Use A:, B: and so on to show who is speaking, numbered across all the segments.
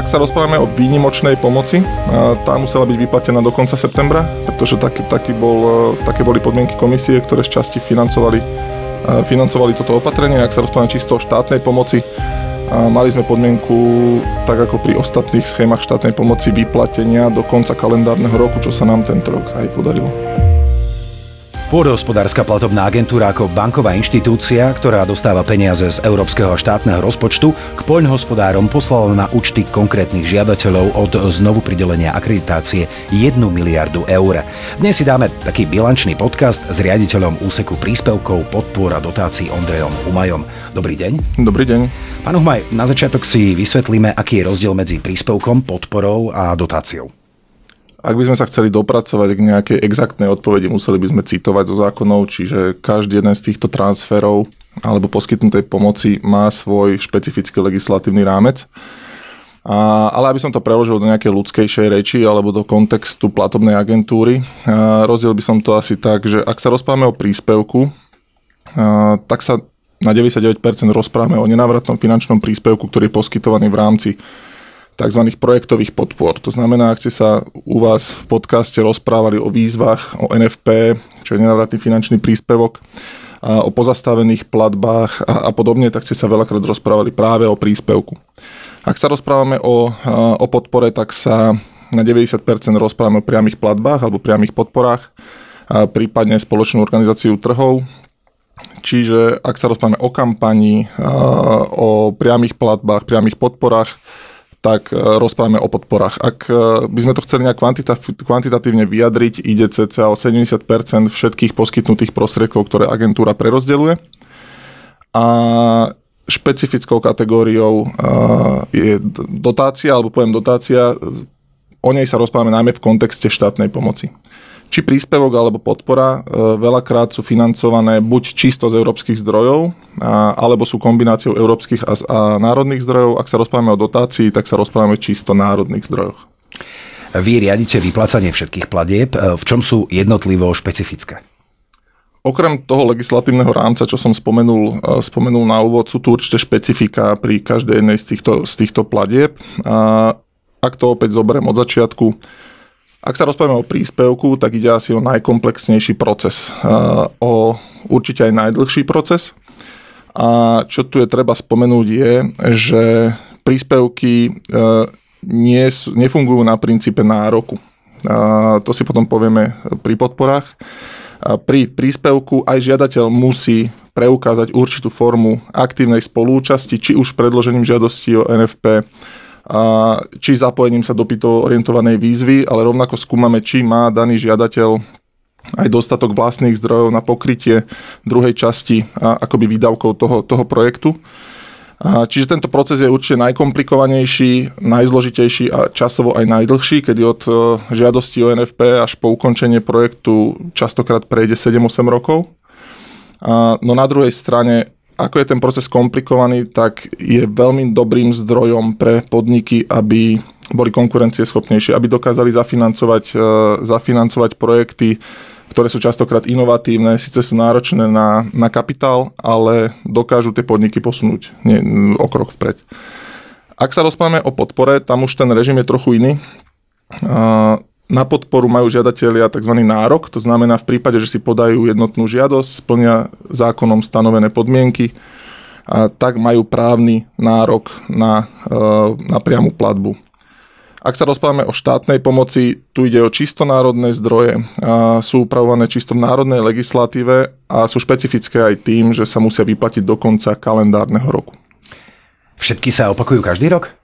A: ak sa rozprávame o výnimočnej pomoci, tá musela byť vyplatená do konca septembra, pretože taký, taký bol, také boli podmienky komisie, ktoré z časti financovali, financovali toto opatrenie. Ak sa rozprávame čisto o štátnej pomoci, mali sme podmienku, tak ako pri ostatných schémach štátnej pomoci, vyplatenia do konca kalendárneho roku, čo sa nám tento rok aj podarilo.
B: Pôdohospodárska platobná agentúra ako banková inštitúcia, ktorá dostáva peniaze z európskeho štátneho rozpočtu, k poľnohospodárom poslala na účty konkrétnych žiadateľov od znovu pridelenia akreditácie 1 miliardu eur. Dnes si dáme taký bilančný podcast s riaditeľom úseku príspevkov, podpor a dotácií Ondrejom Humajom. Dobrý deň.
A: Dobrý deň.
B: Pán Humaj, na začiatok si vysvetlíme, aký je rozdiel medzi príspevkom, podporou a dotáciou.
A: Ak by sme sa chceli dopracovať k nejakej exaktnej odpovedi, museli by sme citovať zo zákonov, čiže každý jeden z týchto transferov alebo poskytnutej pomoci má svoj špecifický legislatívny rámec. A, ale aby som to preložil do nejakej ľudskejšej reči alebo do kontextu platobnej agentúry, a rozdiel by som to asi tak, že ak sa rozprávame o príspevku, a, tak sa na 99% rozprávame o nenávratnom finančnom príspevku, ktorý je poskytovaný v rámci tzv. projektových podpor. To znamená, ak ste sa u vás v podcaste rozprávali o výzvach, o NFP, čo je nenávratný finančný príspevok, a o pozastavených platbách a, a podobne, tak ste sa veľakrát rozprávali práve o príspevku. Ak sa rozprávame o, o podpore, tak sa na 90% rozprávame o priamých platbách alebo priamých podporách, a prípadne spoločnú organizáciu trhov, Čiže ak sa rozprávame o kampani, o priamých platbách, priamých podporách, tak e, rozprávame o podporách. Ak e, by sme to chceli nejak kvantitatívne vyjadriť, ide cca o 70% všetkých poskytnutých prostriedkov, ktoré agentúra prerozdeluje. A špecifickou kategóriou e, je dotácia, alebo poviem dotácia, o nej sa rozprávame najmä v kontexte štátnej pomoci či príspevok alebo podpora e, veľakrát sú financované buď čisto z európskych zdrojov, alebo sú kombináciou európskych a, a národných zdrojov. Ak sa rozprávame o dotácii, tak sa rozprávame čisto národných zdrojoch.
B: Vy riadite vyplácanie všetkých platieb. E, v čom sú jednotlivo špecifické?
A: Okrem toho legislatívneho rámca, čo som spomenul, e, spomenul na úvod, sú tu určite špecifika pri každej jednej z týchto, z týchto platieb. Ak to opäť zoberiem od začiatku, ak sa rozprávame o príspevku, tak ide asi o najkomplexnejší proces. O určite aj najdlhší proces. A čo tu je treba spomenúť je, že príspevky e, nie, nefungujú na princípe nároku. To si potom povieme pri podporách. Pri príspevku aj žiadateľ musí preukázať určitú formu aktívnej spolúčasti, či už predložením žiadosti o NFP, či zapojením sa do orientovanej výzvy, ale rovnako skúmame, či má daný žiadateľ aj dostatok vlastných zdrojov na pokrytie druhej časti akoby výdavkov toho, toho projektu. Čiže tento proces je určite najkomplikovanejší, najzložitejší a časovo aj najdlhší, kedy od e, žiadosti o NFP až po ukončenie projektu častokrát prejde 7-8 rokov. No na druhej strane ako je ten proces komplikovaný, tak je veľmi dobrým zdrojom pre podniky, aby boli konkurencieschopnejšie, aby dokázali zafinancovať, e, zafinancovať projekty, ktoré sú častokrát inovatívne, síce sú náročné na, na kapitál, ale dokážu tie podniky posunúť nie, o krok vpred. Ak sa rozprávame o podpore, tam už ten režim je trochu iný. Na podporu majú žiadatelia tzv. nárok, to znamená v prípade, že si podajú jednotnú žiadosť, splnia zákonom stanovené podmienky, a tak majú právny nárok na, e, na priamu platbu. Ak sa rozprávame o štátnej pomoci, tu ide o čisto národné zdroje, a sú upravované čisto v národnej legislatíve a sú špecifické aj tým, že sa musia vyplatiť do konca kalendárneho roku.
B: Všetky sa opakujú každý rok?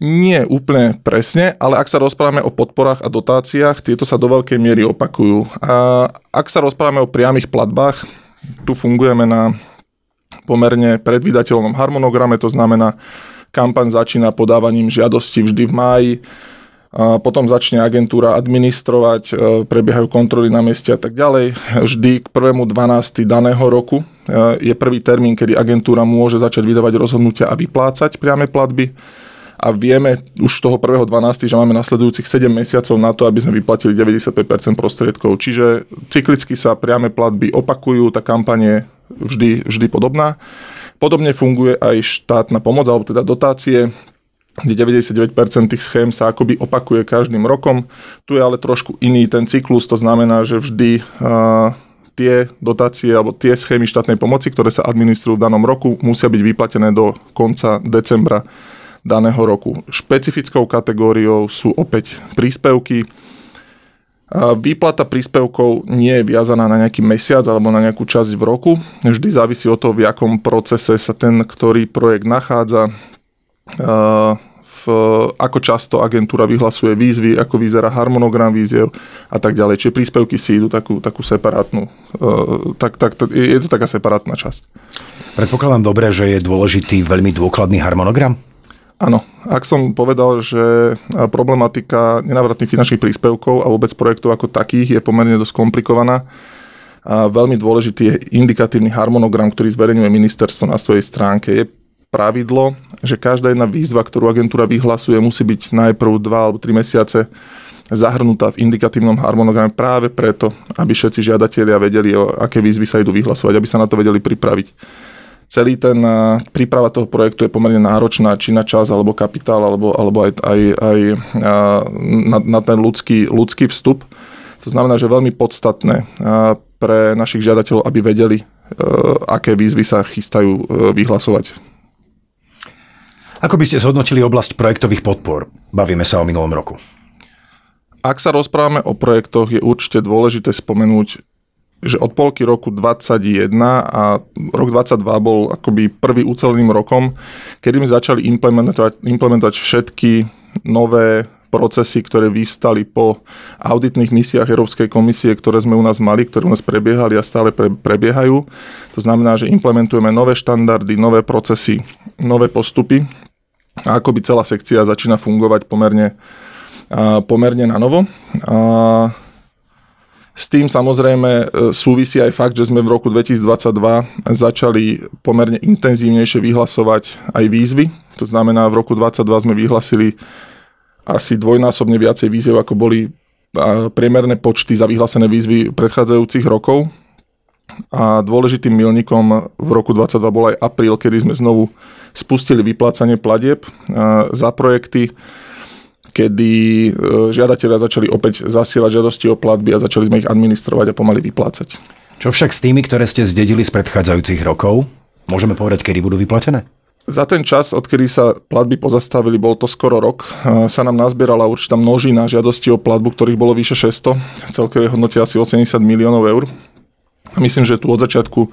A: Nie úplne presne, ale ak sa rozprávame o podporách a dotáciách, tieto sa do veľkej miery opakujú. A ak sa rozprávame o priamých platbách, tu fungujeme na pomerne predvydateľnom harmonograme, to znamená, kampaň začína podávaním žiadosti vždy v máji, potom začne agentúra administrovať, e, prebiehajú kontroly na mieste a tak ďalej. Vždy k 1.12. daného roku e, je prvý termín, kedy agentúra môže začať vydávať rozhodnutia a vyplácať priame platby a vieme už toho 1.12., že máme nasledujúcich 7 mesiacov na to, aby sme vyplatili 95% prostriedkov. Čiže cyklicky sa priame platby opakujú, tá kampaň je vždy, vždy podobná. Podobne funguje aj štátna pomoc, alebo teda dotácie. kde 99% tých schém sa akoby opakuje každým rokom. Tu je ale trošku iný ten cyklus, to znamená, že vždy uh, tie dotácie alebo tie schémy štátnej pomoci, ktoré sa administrujú v danom roku, musia byť vyplatené do konca decembra daného roku. Špecifickou kategóriou sú opäť príspevky. Výplata príspevkov nie je viazaná na nejaký mesiac alebo na nejakú časť v roku. Vždy závisí od toho, v akom procese sa ten, ktorý projekt nachádza v, ako často agentúra vyhlasuje výzvy, ako vyzerá harmonogram výziev a tak ďalej. Čiže príspevky si idú takú, takú separátnu, uh, tak, tak, je to taká separátna časť.
B: Predpokladám dobre, že je dôležitý veľmi dôkladný harmonogram?
A: Áno, ak som povedal, že problematika nenávratných finančných príspevkov a vôbec projektov ako takých je pomerne dosť komplikovaná, a veľmi dôležitý je indikatívny harmonogram, ktorý zverejňuje ministerstvo na svojej stránke. Je pravidlo, že každá jedna výzva, ktorú agentúra vyhlasuje, musí byť najprv dva alebo tri mesiace zahrnutá v indikatívnom harmonograme práve preto, aby všetci žiadatelia vedeli, o aké výzvy sa idú vyhlasovať, aby sa na to vedeli pripraviť. Celý ten príprava toho projektu je pomerne náročná, či na čas, alebo kapitál, alebo, alebo aj, aj, aj na, na ten ľudský, ľudský vstup. To znamená, že je veľmi podstatné pre našich žiadateľov, aby vedeli, aké výzvy sa chystajú vyhlasovať
B: ako by ste zhodnotili oblasť projektových podpor? Bavíme sa o minulom roku.
A: Ak sa rozprávame o projektoch, je určite dôležité spomenúť, že od polky roku 2021 a rok 2022 bol akoby prvý uceleným rokom, kedy sme začali implementovať, implementovať všetky nové procesy, ktoré vystali po auditných misiách Európskej komisie, ktoré sme u nás mali, ktoré u nás prebiehali a stále pre, prebiehajú. To znamená, že implementujeme nové štandardy, nové procesy, nové postupy a ako by celá sekcia začína fungovať pomerne, pomerne na novo. A s tým samozrejme e, súvisí aj fakt, že sme v roku 2022 začali pomerne intenzívnejšie vyhlasovať aj výzvy. To znamená, v roku 2022 sme vyhlasili asi dvojnásobne viacej výziev, ako boli priemerné počty za vyhlásené výzvy predchádzajúcich rokov. A dôležitým milníkom v roku 2022 bol aj apríl, kedy sme znovu spustili vyplácanie platieb za projekty, kedy e, žiadatelia začali opäť zasielať žiadosti o platby a začali sme ich administrovať a pomaly vyplácať.
B: Čo však s tými, ktoré ste zdedili z predchádzajúcich rokov? Môžeme povedať, kedy budú vyplatené?
A: Za ten čas, odkedy sa platby pozastavili, bol to skoro rok, sa nám nazbierala určitá množina žiadosti o platbu, ktorých bolo vyše 600, celkové hodnote asi 80 miliónov eur. Myslím, že tu od začiatku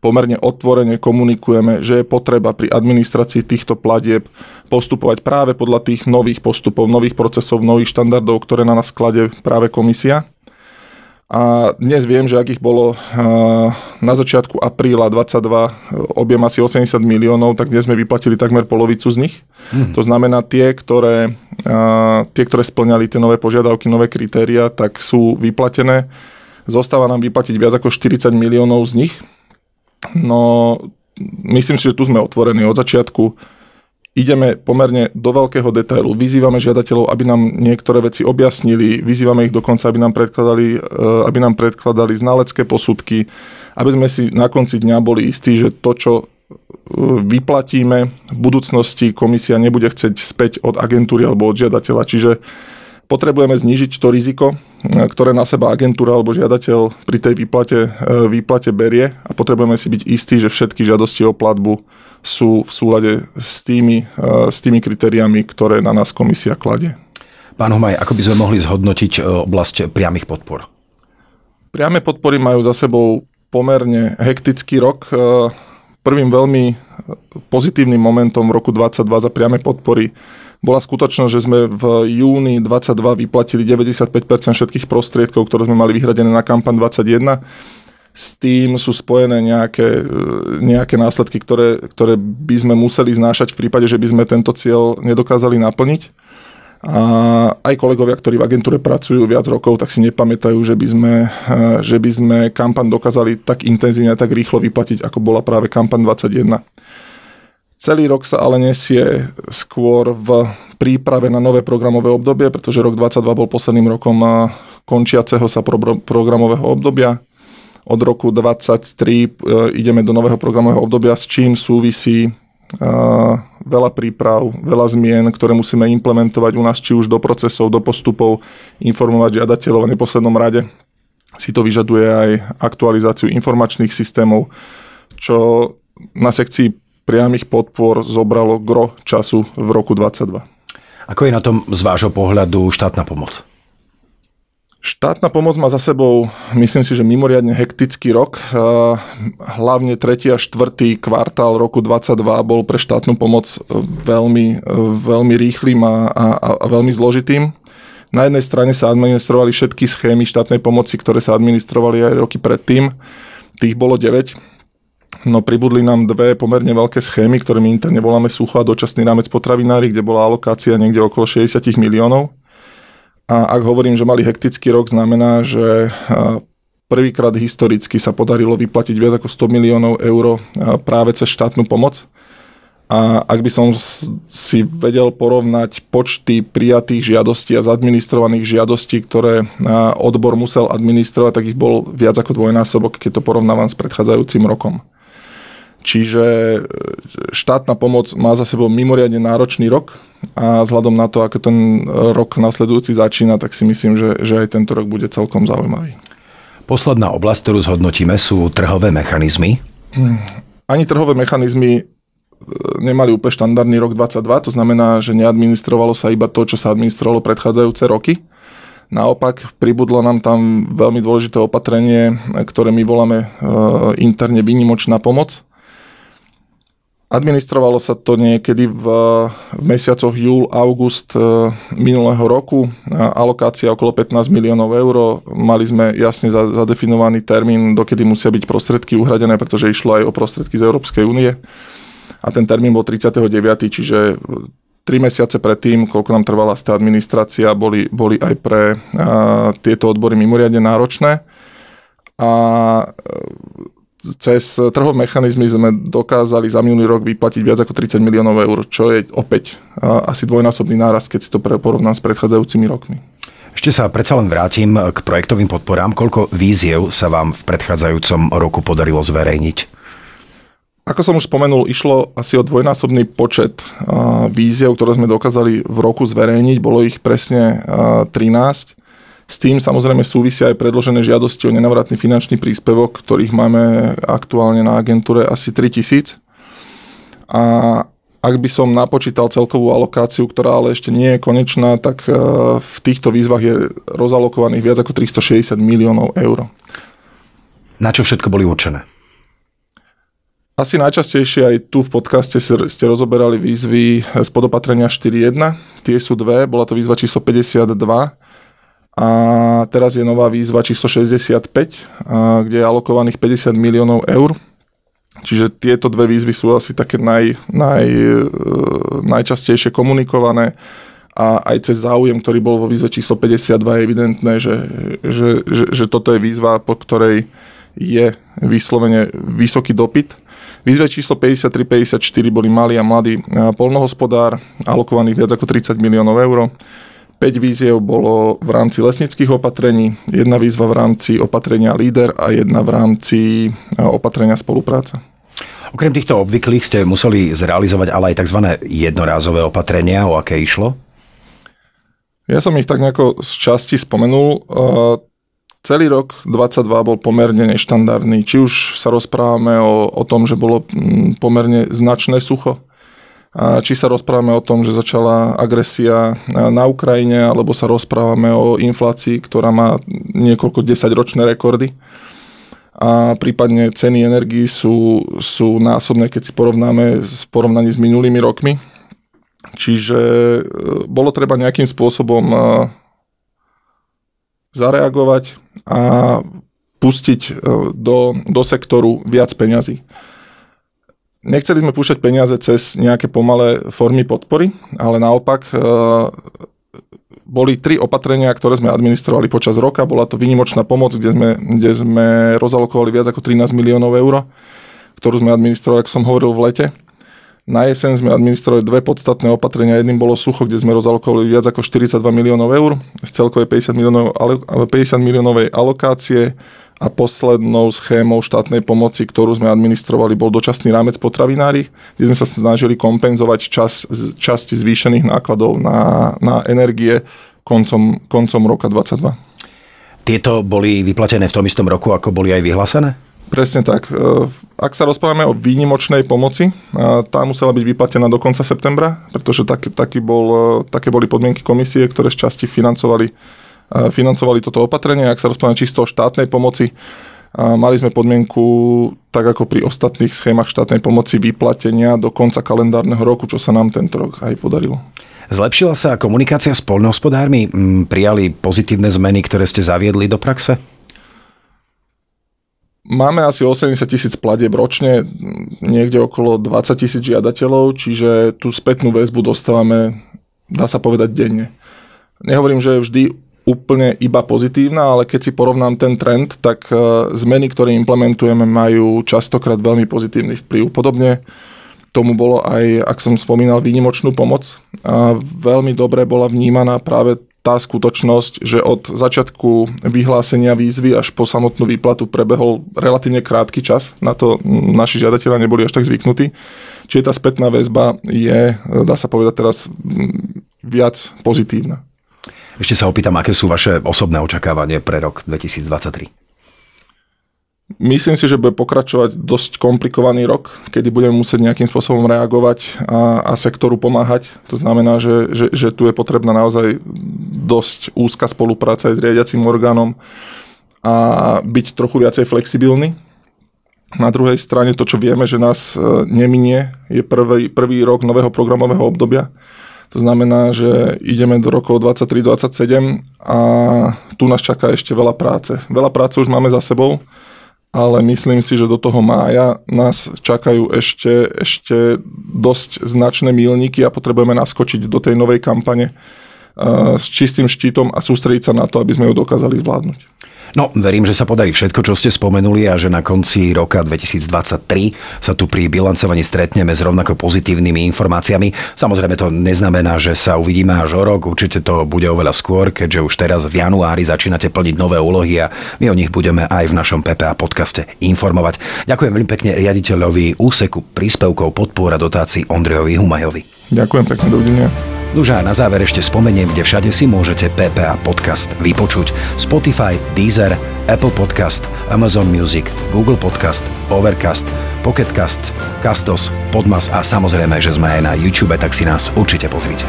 A: pomerne otvorene komunikujeme, že je potreba pri administrácii týchto platieb postupovať práve podľa tých nových postupov, nových procesov, nových štandardov, ktoré na nás klade práve komisia. A dnes viem, že ak ich bolo na začiatku apríla 22 objem asi 80 miliónov, tak dnes sme vyplatili takmer polovicu z nich. Mm. To znamená, tie ktoré, tie, ktoré splňali tie nové požiadavky, nové kritéria, tak sú vyplatené. Zostáva nám vyplatiť viac ako 40 miliónov z nich. No, myslím si, že tu sme otvorení od začiatku. Ideme pomerne do veľkého detailu. Vyzývame žiadateľov, aby nám niektoré veci objasnili. Vyzývame ich dokonca, aby nám predkladali, eh, aby nám predkladali znalecké posudky, aby sme si na konci dňa boli istí, že to, čo eh, vyplatíme v budúcnosti, komisia nebude chcieť späť od agentúry alebo od žiadateľa. Čiže potrebujeme znížiť to riziko, e, ktoré na seba agentúra alebo žiadateľ pri tej výplate, e, výplate berie a potrebujeme si byť istí, že všetky žiadosti o platbu sú v súlade s tými, e, s tými kritériami, ktoré na nás komisia kladie.
B: Pán Humaj, ako by sme mohli zhodnotiť oblasť priamých podpor?
A: Priame podpory majú za sebou pomerne hektický rok. Prvým veľmi pozitívnym momentom v roku 2022 za priame podpory bola skutočnosť, že sme v júni 22 vyplatili 95% všetkých prostriedkov, ktoré sme mali vyhradené na kampan 21 s tým sú spojené nejaké, nejaké následky, ktoré, ktoré by sme museli znášať v prípade, že by sme tento cieľ nedokázali naplniť. A aj kolegovia, ktorí v agentúre pracujú viac rokov, tak si nepamätajú, že by sme, že by sme kampan dokázali tak intenzívne a tak rýchlo vyplatiť, ako bola práve kampan 21. Celý rok sa ale nesie skôr v príprave na nové programové obdobie, pretože rok 2022 bol posledným rokom končiaceho sa pro- programového obdobia. Od roku 2023 e, ideme do nového programového obdobia, s čím súvisí veľa príprav, veľa zmien, ktoré musíme implementovať u nás, či už do procesov, do postupov, informovať žiadateľov v neposlednom rade. Si to vyžaduje aj aktualizáciu informačných systémov, čo na sekcii priamých podpor zobralo gro času v roku 2022.
B: Ako je na tom z vášho pohľadu štátna pomoc?
A: Štátna pomoc má za sebou, myslím si, že mimoriadne hektický rok. Hlavne tretí a štvrtý kvartál roku 2022 bol pre štátnu pomoc veľmi, veľmi rýchlým a, a, a veľmi zložitým. Na jednej strane sa administrovali všetky schémy štátnej pomoci, ktoré sa administrovali aj roky predtým. Tých bolo 9. No pribudli nám dve pomerne veľké schémy, ktoré my interne voláme sucho a dočasný rámec potravinári, kde bola alokácia niekde okolo 60 miliónov a ak hovorím, že mali hektický rok, znamená, že prvýkrát historicky sa podarilo vyplatiť viac ako 100 miliónov eur práve cez štátnu pomoc. A ak by som si vedel porovnať počty prijatých žiadostí a zadministrovaných žiadostí, ktoré odbor musel administrovať, tak ich bol viac ako dvojnásobok, keď to porovnávam s predchádzajúcim rokom. Čiže e, štátna pomoc má za sebou mimoriadne náročný rok a vzhľadom na to, ako ten rok nasledujúci začína, tak si myslím, že, že aj tento rok bude celkom zaujímavý.
B: Posledná oblasť, ktorú zhodnotíme, sú trhové mechanizmy.
A: Hmm. Ani trhové mechanizmy e, nemali úplne štandardný rok 22, to znamená, že neadministrovalo sa iba to, čo sa administrovalo predchádzajúce roky. Naopak pribudlo nám tam veľmi dôležité opatrenie, ktoré my voláme e, interne výnimočná pomoc Administrovalo sa to niekedy v, v mesiacoch júl, august e, minulého roku. Alokácia okolo 15 miliónov eur. Mali sme jasne zadefinovaný termín, dokedy musia byť prostriedky uhradené, pretože išlo aj o prostriedky z Európskej únie. A ten termín bol 39. Čiže tri mesiace predtým, koľko nám trvala tá administrácia, boli, boli aj pre a, tieto odbory mimoriadne náročné. A cez trhové mechanizmy sme dokázali za minulý rok vyplatiť viac ako 30 miliónov eur, čo je opäť asi dvojnásobný náraz, keď si to porovnám s predchádzajúcimi rokmi.
B: Ešte sa predsa len vrátim k projektovým podporám. Koľko víziev sa vám v predchádzajúcom roku podarilo zverejniť?
A: Ako som už spomenul, išlo asi o dvojnásobný počet víziev, ktoré sme dokázali v roku zverejniť. Bolo ich presne 13. S tým samozrejme súvisia aj predložené žiadosti o nenavratný finančný príspevok, ktorých máme aktuálne na agentúre asi 3000. A ak by som napočítal celkovú alokáciu, ktorá ale ešte nie je konečná, tak e, v týchto výzvach je rozalokovaných viac ako 360 miliónov eur.
B: Na čo všetko boli určené?
A: Asi najčastejšie aj tu v podcaste ste rozoberali výzvy z podopatrenia 4.1. Tie sú dve, bola to výzva číslo 52, a teraz je nová výzva číslo 65, kde je alokovaných 50 miliónov eur. Čiže tieto dve výzvy sú asi také naj, naj, e, najčastejšie komunikované a aj cez záujem, ktorý bol vo výzve číslo 52 je evidentné, že, že, že, že toto je výzva, po ktorej je vyslovene vysoký dopyt. Výzve číslo 53-54 boli malý a mladý polnohospodár, alokovaných viac ako 30 miliónov eur. 5 víziev bolo v rámci lesnických opatrení, jedna výzva v rámci opatrenia LEADER a jedna v rámci e, opatrenia spolupráca.
B: Okrem týchto obvyklých ste museli zrealizovať ale aj tzv. jednorázové opatrenia, o aké išlo?
A: Ja som ich tak nejako z časti spomenul. E, celý rok 22 bol pomerne neštandardný. Či už sa rozprávame o, o tom, že bolo mm, pomerne značné sucho, či sa rozprávame o tom, že začala agresia na Ukrajine, alebo sa rozprávame o inflácii, ktorá má niekoľko desaťročné rekordy. A prípadne ceny energií sú, sú násobné, keď si porovnáme s porovnaní s minulými rokmi. Čiže e, bolo treba nejakým spôsobom e, zareagovať a pustiť e, do, do sektoru viac peňazí. Nechceli sme púšťať peniaze cez nejaké pomalé formy podpory, ale naopak e, boli tri opatrenia, ktoré sme administrovali počas roka. Bola to výnimočná pomoc, kde sme, kde sme rozalokovali viac ako 13 miliónov eur, ktorú sme administrovali, ako som hovoril, v lete. Na jeseň sme administrovali dve podstatné opatrenia. Jedným bolo sucho, kde sme rozalokovali viac ako 42 miliónov eur z celkovej 50, miliónov, 50 miliónovej alokácie a poslednou schémou štátnej pomoci, ktorú sme administrovali, bol dočasný rámec potravinári, kde sme sa snažili kompenzovať čas, časť zvýšených nákladov na, na energie koncom, koncom roka 2022.
B: Tieto boli vyplatené v tom istom roku, ako boli aj vyhlásené?
A: Presne tak. E, ak sa rozprávame o výnimočnej pomoci, e, tá musela byť vyplatená do konca septembra, pretože tak, taký bol, e, také boli podmienky komisie, ktoré z časti financovali financovali toto opatrenie. Ak sa rozprávame čisto o štátnej pomoci, mali sme podmienku, tak ako pri ostatných schémach štátnej pomoci, vyplatenia do konca kalendárneho roku, čo sa nám tento rok aj podarilo.
B: Zlepšila sa komunikácia s poľnohospodármi? Prijali pozitívne zmeny, ktoré ste zaviedli do praxe?
A: Máme asi 80 tisíc platieb ročne, niekde okolo 20 tisíc žiadateľov, čiže tú spätnú väzbu dostávame, dá sa povedať, denne. Nehovorím, že vždy úplne iba pozitívna, ale keď si porovnám ten trend, tak e, zmeny, ktoré implementujeme, majú častokrát veľmi pozitívny vplyv. Podobne tomu bolo aj, ak som spomínal, výnimočnú pomoc. A veľmi dobre bola vnímaná práve tá skutočnosť, že od začiatku vyhlásenia výzvy až po samotnú výplatu prebehol relatívne krátky čas. Na to naši žiadatelia neboli až tak zvyknutí. Čiže tá spätná väzba je, dá sa povedať teraz, viac pozitívna.
B: Ešte sa opýtam, aké sú vaše osobné očakávanie pre rok 2023?
A: Myslím si, že bude pokračovať dosť komplikovaný rok, kedy budeme musieť nejakým spôsobom reagovať a, a sektoru pomáhať. To znamená, že, že, že tu je potrebná naozaj dosť úzka spolupráca aj s riadiacím orgánom a byť trochu viacej flexibilný. Na druhej strane to, čo vieme, že nás e, neminie, je prvý, prvý rok nového programového obdobia to znamená, že ideme do rokov 23-27 a tu nás čaká ešte veľa práce. Veľa práce už máme za sebou, ale myslím si, že do toho mája nás čakajú ešte, ešte dosť značné mílniky a potrebujeme naskočiť do tej novej kampane uh, s čistým štítom a sústrediť sa na to, aby sme ju dokázali zvládnuť.
B: No, verím, že sa podarí všetko, čo ste spomenuli a že na konci roka 2023 sa tu pri bilancovaní stretneme s rovnako pozitívnymi informáciami. Samozrejme to neznamená, že sa uvidíme až o rok, určite to bude oveľa skôr, keďže už teraz v januári začínate plniť nové úlohy a my o nich budeme aj v našom PPA podcaste informovať. Ďakujem veľmi pekne riaditeľovi úseku príspevkov podpora dotácií Ondrejovi Humajovi.
A: Ďakujem pekne, dovidenia.
B: Nuža na záver ešte spomeniem, kde všade si môžete PPA podcast vypočuť. Spotify, Deezer, Apple Podcast, Amazon Music, Google Podcast, Overcast, Pocketcast, Castos, Podmas a samozrejme, že sme aj na YouTube, tak si nás určite pozrite.